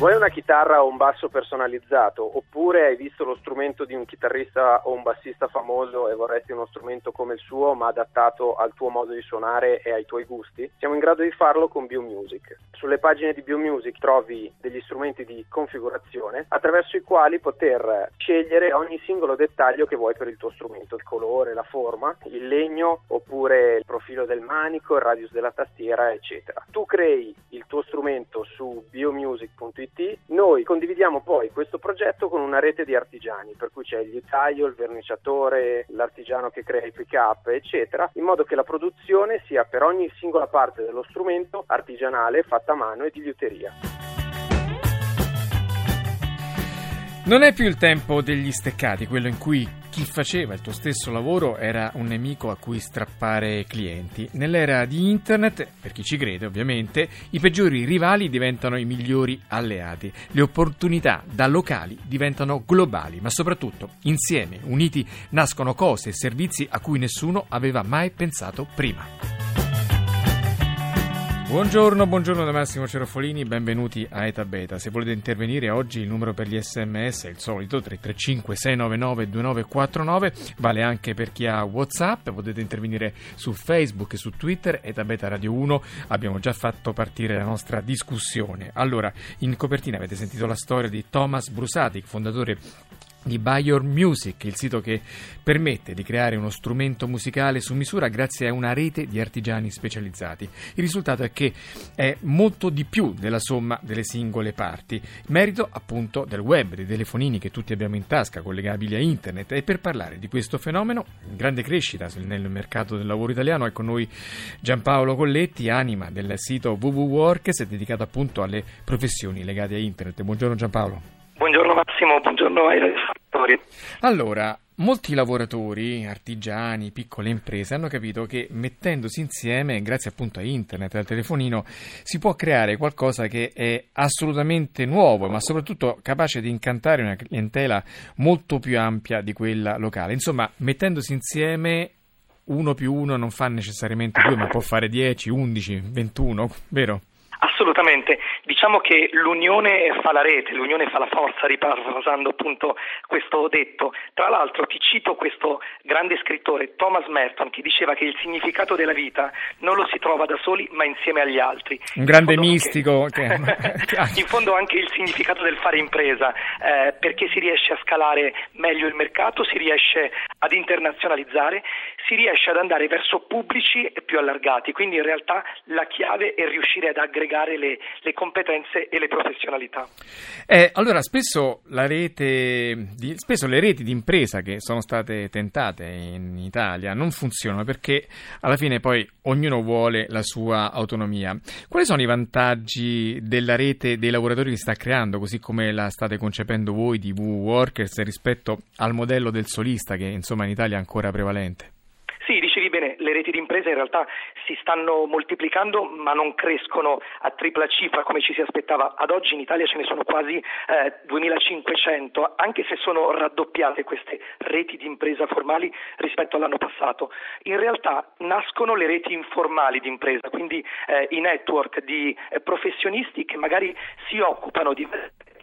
Vuoi una chitarra o un basso personalizzato? Oppure hai visto lo strumento di un chitarrista o un bassista famoso e vorresti uno strumento come il suo ma adattato al tuo modo di suonare e ai tuoi gusti? Siamo in grado di farlo con BioMusic. Sulle pagine di BioMusic trovi degli strumenti di configurazione attraverso i quali poter scegliere ogni singolo dettaglio che vuoi per il tuo strumento, il colore, la forma, il legno oppure il profilo del manico, il radius della tastiera, eccetera. Tu crei il tuo strumento su biomusic.it Unity, noi condividiamo poi questo progetto con una rete di artigiani, per cui c'è il liutaio, il verniciatore, l'artigiano che crea i pick up, eccetera, in modo che la produzione sia per ogni singola parte dello strumento artigianale, fatta a mano e di liuteria. Non è più il tempo degli steccati, quello in cui chi faceva il tuo stesso lavoro era un nemico a cui strappare clienti. Nell'era di internet, per chi ci crede ovviamente, i peggiori rivali diventano i migliori alleati. Le opportunità da locali diventano globali, ma soprattutto insieme, uniti, nascono cose e servizi a cui nessuno aveva mai pensato prima. Buongiorno, buongiorno da Massimo Cerofolini, benvenuti a Eta Beta. Se volete intervenire oggi il numero per gli sms è il solito 335 699 2949, vale anche per chi ha Whatsapp, potete intervenire su Facebook e su Twitter, Eta Beta Radio 1, abbiamo già fatto partire la nostra discussione. Allora, in copertina avete sentito la storia di Thomas Brusatic, fondatore di Your Music, il sito che permette di creare uno strumento musicale su misura grazie a una rete di artigiani specializzati. Il risultato è che è molto di più della somma delle singole parti, merito appunto del web, dei telefonini che tutti abbiamo in tasca, collegabili a internet. E per parlare di questo fenomeno, in grande crescita nel mercato del lavoro italiano, è con noi Giampaolo Colletti, anima del sito www.workers, dedicato appunto alle professioni legate a internet. Buongiorno Giampaolo. Buongiorno Massimo, buongiorno ai radioascoltatori. Allora, molti lavoratori, artigiani, piccole imprese hanno capito che mettendosi insieme, grazie appunto a internet e al telefonino, si può creare qualcosa che è assolutamente nuovo, ma soprattutto capace di incantare una clientela molto più ampia di quella locale. Insomma, mettendosi insieme uno più uno non fa necessariamente due, ma può fare 10, 11, 21, vero? Assolutamente, diciamo che l'unione fa la rete, l'unione fa la forza, riparafrasando appunto questo detto. Tra l'altro ti cito questo grande scrittore Thomas Merton che diceva che il significato della vita non lo si trova da soli ma insieme agli altri. Un grande mistico. Anche, che... in fondo anche il significato del fare impresa, eh, perché si riesce a scalare meglio il mercato, si riesce ad internazionalizzare, si riesce ad andare verso pubblici più allargati, quindi in realtà la chiave è riuscire ad aggregare aggregare le, le competenze e le professionalità. Eh, allora, spesso, di, spesso, le reti di impresa che sono state tentate in Italia non funzionano perché alla fine poi ognuno vuole la sua autonomia. Quali sono i vantaggi della rete dei lavoratori che sta creando, così come la state concependo voi di W-Workers rispetto al modello del solista che insomma in Italia è ancora prevalente? Sì, dicevi bene, le reti di impresa in realtà si stanno moltiplicando ma non crescono a tripla cifra come ci si aspettava. Ad oggi in Italia ce ne sono quasi eh, 2500, anche se sono raddoppiate queste reti di impresa formali rispetto all'anno passato. In realtà nascono le reti informali di impresa, quindi eh, i network di eh, professionisti che magari si occupano di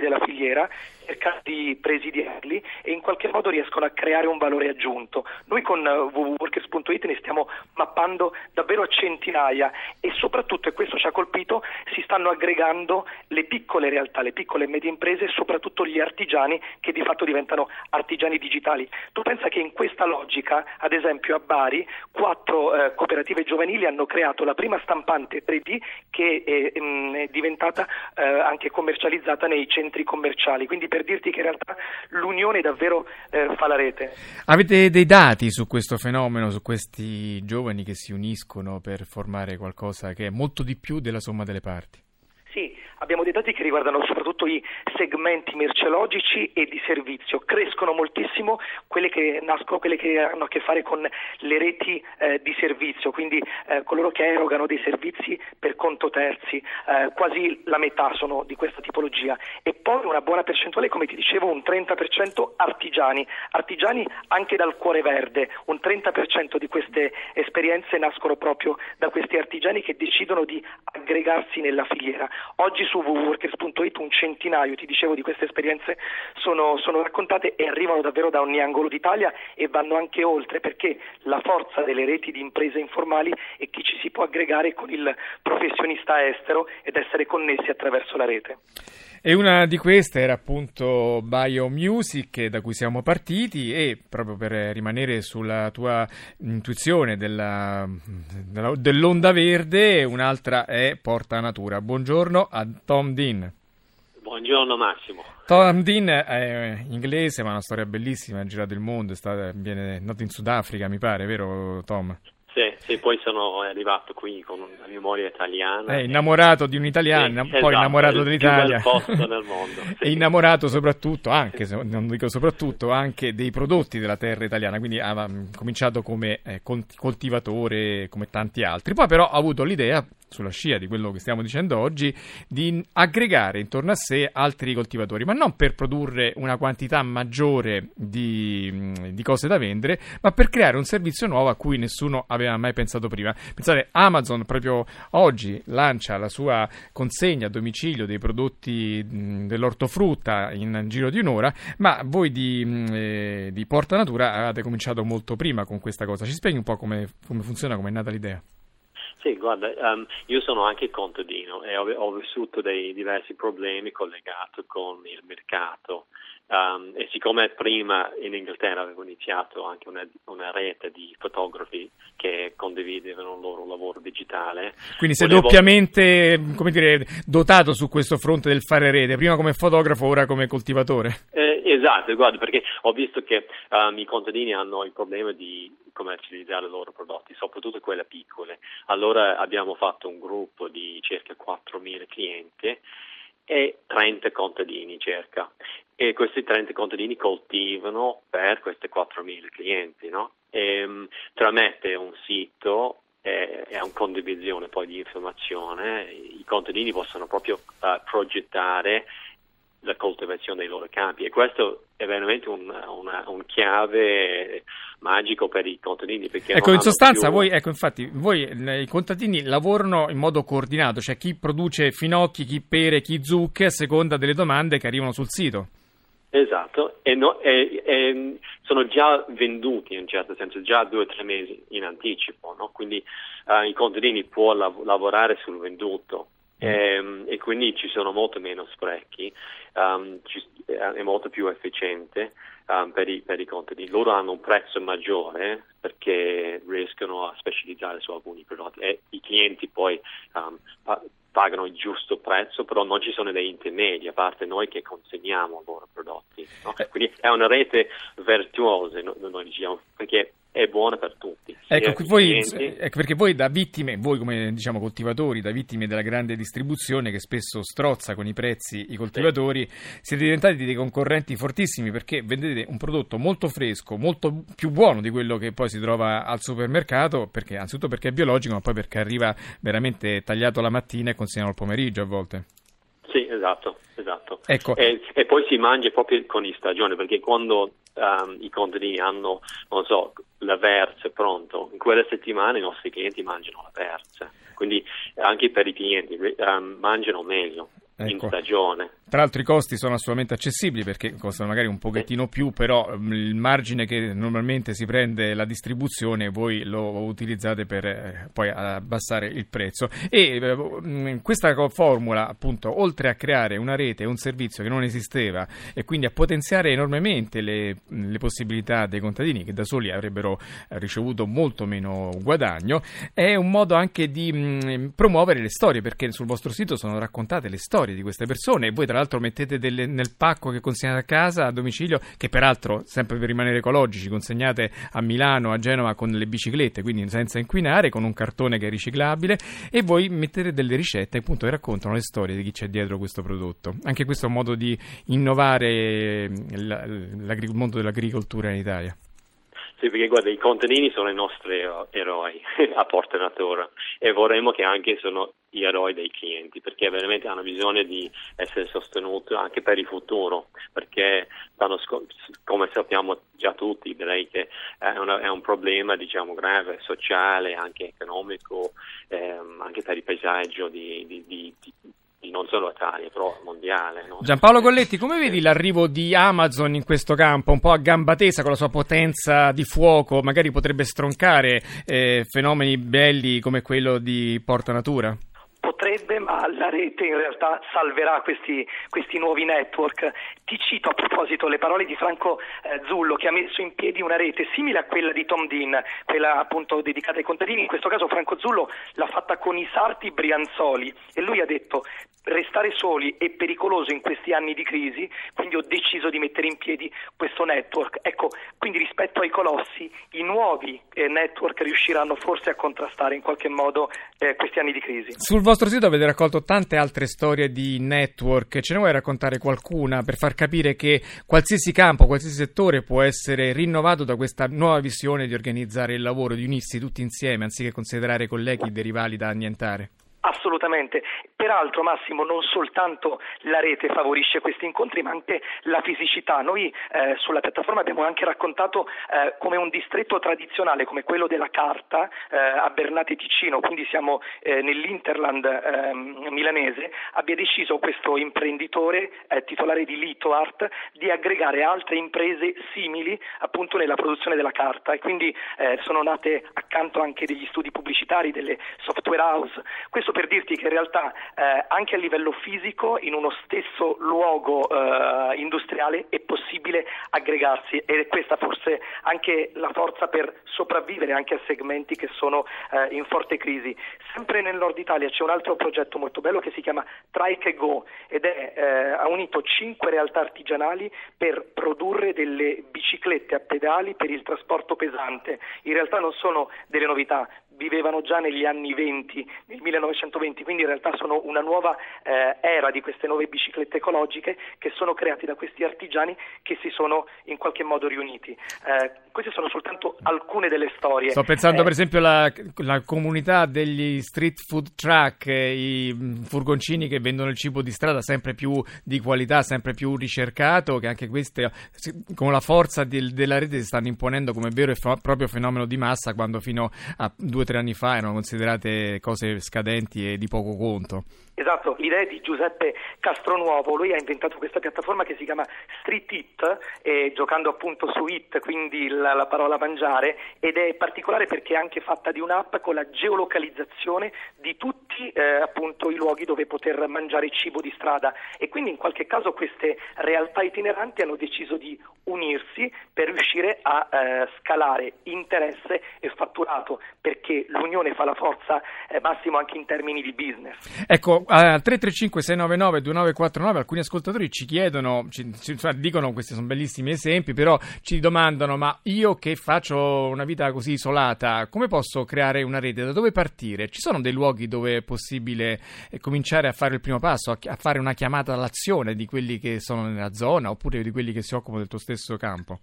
della filiera, cercare di presidiarli e in qualche modo riescono a creare un valore aggiunto. Noi con eh, www.workers.it ne stiamo mappando davvero a centinaia e soprattutto, e questo ci ha colpito, si stanno aggregando le piccole realtà, le piccole e medie imprese e soprattutto gli artigiani che di fatto diventano artigiani digitali. Tu pensa che in questa logica, ad esempio a Bari, quattro eh, cooperative giovanili hanno creato la prima stampante 3D che è, mh, mm, è diventata eh, anche commercializzata nei centri centri commerciali, quindi per dirti che in realtà l'unione davvero eh, fa la rete. Avete dei dati su questo fenomeno, su questi giovani che si uniscono per formare qualcosa che è molto di più della somma delle parti? Abbiamo dei dati che riguardano soprattutto i segmenti merceologici e di servizio. Crescono moltissimo quelle che nascono, quelle che hanno a che fare con le reti eh, di servizio, quindi eh, coloro che erogano dei servizi per conto terzi, eh, quasi la metà sono di questa tipologia. E poi una buona percentuale, come ti dicevo, un 30% artigiani, artigiani anche dal cuore verde, un 30% di queste esperienze nascono proprio da questi artigiani che decidono di aggregarsi nella filiera. Oggi su www.workers.it un centinaio, ti dicevo, di queste esperienze sono, sono raccontate e arrivano davvero da ogni angolo d'Italia e vanno anche oltre perché la forza delle reti di imprese informali è che ci si può aggregare con il professionista estero ed essere connessi attraverso la rete. E una di queste era appunto Biomusic da cui siamo partiti e proprio per rimanere sulla tua intuizione della, della, dell'onda verde, un'altra è Porta Natura. Buongiorno a Tom Dean. Buongiorno Massimo. Tom Dean è inglese ma ha una storia bellissima, ha girato il mondo, è, stato, viene nato in Sudafrica mi pare, vero Tom? Sì, sì, poi sono arrivato qui con una memoria italiana. È innamorato di un'italiana, sì, poi esatto, innamorato dell'Italia. Il posto nel mondo. Sì. Innamorato soprattutto, anche se non dico soprattutto, anche dei prodotti della terra italiana, quindi ha cominciato come eh, coltivatore, come tanti altri. Poi però ha avuto l'idea, sulla scia di quello che stiamo dicendo oggi, di aggregare intorno a sé altri coltivatori, ma non per produrre una quantità maggiore di, di cose da vendere, ma per creare un servizio nuovo a cui nessuno aveva mai pensato prima. Pensate, Amazon proprio oggi lancia la sua consegna a domicilio dei prodotti dell'ortofrutta in giro di un'ora, ma voi di, eh, di Porta Natura avete cominciato molto prima con questa cosa. Ci spieghi un po' come, come funziona, come è nata l'idea? Sì, guarda, um, io sono anche contadino e ho, ho vissuto dei diversi problemi collegati con il mercato Um, e siccome prima in Inghilterra avevo iniziato anche una, una, rete di fotografi che condividevano il loro lavoro digitale. Quindi sei volevo... doppiamente dire, dotato su questo fronte del fare rete, prima come fotografo, ora come coltivatore. Eh, esatto, guarda, perché ho visto che um, i contadini hanno il problema di commercializzare i loro prodotti, soprattutto quelle piccole. Allora abbiamo fatto un gruppo di circa 4.000 clienti e 30 contadini circa e questi 30 contadini coltivano per questi 4.000 clienti, no? e, um, tramite un sito e, e una condivisione poi di informazione i contadini possono proprio uh, progettare la coltivazione dei loro campi e questo è veramente un, una, un chiave magico per i contadini. Ecco, in sostanza, più... voi, ecco, infatti, voi i contadini lavorano in modo coordinato, cioè chi produce finocchi, chi pere, chi zucche, a seconda delle domande che arrivano sul sito. Esatto, e, no, e, e, sono già venduti in un certo senso, già due o tre mesi in anticipo, no? quindi uh, i contadini può lav- lavorare sul venduto. E, e, quindi ci sono molto meno sprechi, um, ci, è molto più efficiente um, per, i, per, i, contadini. Loro hanno un prezzo maggiore perché riescono a specializzare su alcuni prodotti e i clienti poi um, pagano il giusto prezzo, però non ci sono dei intermedi, a parte noi che consegniamo i loro prodotti. No? Eh. Quindi è una rete virtuosa, noi diciamo, perché è buona per tutti. Ecco, voi, ecco, perché voi da vittime, voi come diciamo coltivatori, da vittime della grande distribuzione che spesso strozza con i prezzi i coltivatori, sì. siete diventati dei concorrenti fortissimi perché vendete un prodotto molto fresco, molto più buono di quello che poi si trova al supermercato, perché, anzitutto perché è biologico, ma poi perché arriva veramente tagliato la mattina e consegnato al pomeriggio a volte. Sì, esatto, esatto. Ecco. E, e, poi si mangia proprio con i stagioni, perché quando um, i contadini hanno, non so, la verze pronto, in quelle settimane i nostri clienti mangiano la verze, quindi anche per i clienti um, mangiano meglio ecco. in stagione. Tra l'altro i costi sono assolutamente accessibili perché costano magari un pochettino più, però mm, il margine che normalmente si prende la distribuzione voi lo utilizzate per eh, poi abbassare il prezzo. E eh, questa formula, appunto, oltre a creare una rete e un servizio che non esisteva e quindi a potenziare enormemente le, le possibilità dei contadini che da soli avrebbero ricevuto molto meno guadagno, è un modo anche di mh, promuovere le storie perché sul vostro sito sono raccontate le storie storie di queste persone e voi tra l'altro mettete delle, nel pacco che consegnate a casa a domicilio, che peraltro, sempre per rimanere ecologici, consegnate a Milano, a Genova con le biciclette, quindi senza inquinare, con un cartone che è riciclabile e voi mettete delle ricette appunto che raccontano le storie di chi c'è dietro questo prodotto. Anche questo è un modo di innovare il mondo dell'agricoltura in Italia. Sì, perché guarda, i contadini sono i nostri eroi a Porta Natura e vorremmo che anche sono gli eroi dei clienti perché veramente hanno bisogno di essere sostenuti anche per il futuro perché stanno, come sappiamo già tutti direi che è, una, è un problema diciamo grave sociale anche economico ehm, anche per il paesaggio di, di, di, non solo Italia, però mondiale. No? Giampaolo Colletti, come vedi l'arrivo di Amazon in questo campo, un po' a gamba tesa con la sua potenza di fuoco, magari potrebbe stroncare eh, fenomeni belli come quello di Porta Natura? potrebbe, ma la rete in realtà salverà questi, questi nuovi network. Ti cito a proposito le parole di Franco eh, Zullo che ha messo in piedi una rete simile a quella di Tom Dean, quella appunto dedicata ai contadini. In questo caso Franco Zullo l'ha fatta con i sarti brianzoli e lui ha detto restare soli è pericoloso in questi anni di crisi, quindi ho deciso di mettere in piedi questo network. Ecco, quindi rispetto ai colossi, i nuovi eh, network riusciranno forse a contrastare in qualche modo eh, questi anni di crisi. Sul vostro sito avete raccolto tante altre storie di network, ce ne vuoi raccontare qualcuna per far capire che qualsiasi campo, qualsiasi settore può essere rinnovato da questa nuova visione di organizzare il lavoro, di unirsi tutti insieme anziché considerare colleghi e rivali da annientare? Assolutamente. Peraltro Massimo non soltanto la rete favorisce questi incontri ma anche la fisicità. Noi eh, sulla piattaforma abbiamo anche raccontato eh, come un distretto tradizionale come quello della Carta eh, a Bernate Ticino, quindi siamo eh, nell'Interland ehm, milanese, abbia deciso questo imprenditore eh, titolare di Lito Art di aggregare altre imprese simili appunto nella produzione della carta e quindi eh, sono nate accanto anche degli studi pubblicitari, delle software house. Questo per dirti che in realtà eh, anche a livello fisico in uno stesso luogo eh, industriale è possibile aggregarsi ed è questa forse anche la forza per sopravvivere anche a segmenti che sono eh, in forte crisi. Sempre nel nord Italia c'è un altro progetto molto bello che si chiama Trike Go ed è, eh, ha unito cinque realtà artigianali per produrre delle biciclette a pedali per il trasporto pesante. In realtà non sono delle novità, vivevano già negli anni 20, nel 1920, quindi in realtà sono una nuova eh, era di queste nuove biciclette ecologiche che sono create da questi artigiani che si sono in qualche modo riuniti. Eh, queste sono soltanto alcune delle storie. Sto pensando eh, per esempio alla, comunità degli street food truck, i mm, furgoncini che vendono il cibo di strada sempre più di qualità, sempre più ricercato, che anche queste con la forza del, della rete si stanno imponendo come vero e proprio fenomeno di massa quando fino a due o tre anni fa erano considerate cose scadenti e di poco conto. Esatto, l'idea è di Giuseppe Castronuovo, lui ha inventato questa piattaforma che si chiama Street Eat, eh, giocando appunto su Eat, quindi la, la, parola mangiare, ed è particolare perché è anche fatta di un'app con la geolocalizzazione di tutti eh, appunto i luoghi dove poter mangiare cibo di strada e quindi in qualche caso queste realtà itineranti hanno deciso di unirsi per riuscire a eh, scalare interesse e fatturato, perché l'unione fa la forza eh, massimo anche in termini di business. Ecco, al 335-699-2949 alcuni ascoltatori ci chiedono, ci, ci, dicono questi sono bellissimi esempi, però ci domandano ma io che faccio una vita così isolata, come posso creare una rete? Da dove partire? Ci sono dei luoghi dove è possibile eh, cominciare a fare il primo passo, a, a fare una chiamata all'azione di quelli che sono nella zona oppure di quelli che si occupano del tuo stesso campo?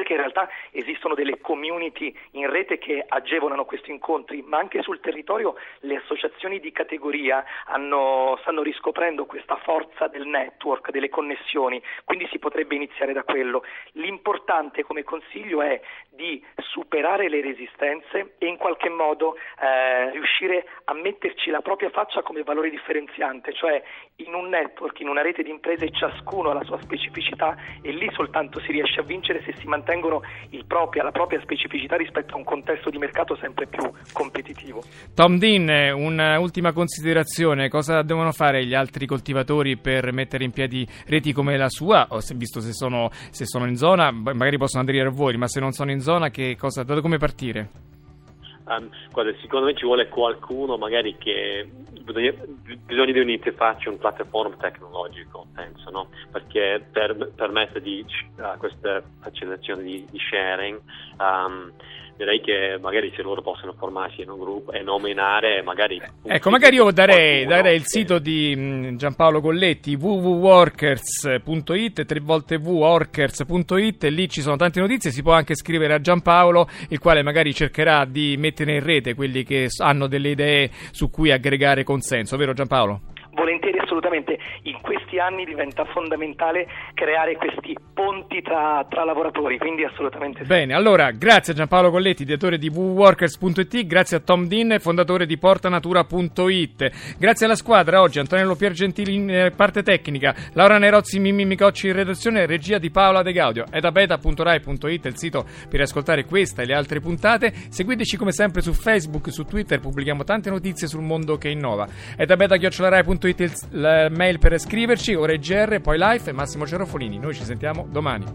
Dire che in realtà esistono delle community in rete che agevolano questi incontri, ma anche sul territorio le associazioni di categoria hanno, stanno riscoprendo questa forza del network, delle connessioni, quindi si potrebbe iniziare da quello. L'importante come consiglio è di superare le resistenze e in qualche modo eh, riuscire a metterci la propria faccia come valore differenziante, cioè in un network, in una rete di imprese ciascuno ha la sua specificità e lì soltanto si riesce a vincere se si mantengono propria, la propria specificità rispetto a un contesto di mercato sempre più competitivo. Tom Dean, un'ultima considerazione, cosa devono fare gli altri coltivatori per mettere in piedi reti come la sua, o se, visto se sono, se sono in zona, magari possono aderire a voi, ma se non sono in zona, che cosa, da come partire? Um, guarda, secondo me ci vuole qualcuno magari che bisogna, bisogna, di un'interfaccia, un piattaforma tecnologico, penso, no? perché per, permette di, uh, questa facilitazione di, di sharing. Um, direi che magari se loro possono formarsi in un gruppo e nominare magari... Ecco, magari io darei, darei il sito di mm, Giampaolo Golletti www.workers.it, tre volte wworkers.it, lì ci sono tante notizie, si può anche scrivere a Giampaolo, il quale magari cercherà di mettere in rete quelli che hanno delle idee su cui aggregare consenso, vero Giampaolo? volentieri assolutamente in questi anni diventa fondamentale creare questi ponti tra, tra lavoratori, quindi assolutamente sì. Bene, allora grazie a Giampaolo Colletti, direttore di wworkers.it, grazie a Tom Dean, fondatore di portanatura.it, grazie alla squadra oggi Antonello Piergentili in eh, parte tecnica, Laura Nerozzi, Mimmi Micocci in redazione, regia di Paola De Gaudio, edabeta.rai.it il sito per ascoltare questa e le altre puntate, seguiteci come sempre su Facebook, su Twitter, pubblichiamo tante notizie sul mondo che innova, edabeta.rai.it www.radioticino.it la mail per scriverci, ora GR, poi live e Massimo Cerofolini. Noi ci sentiamo domani.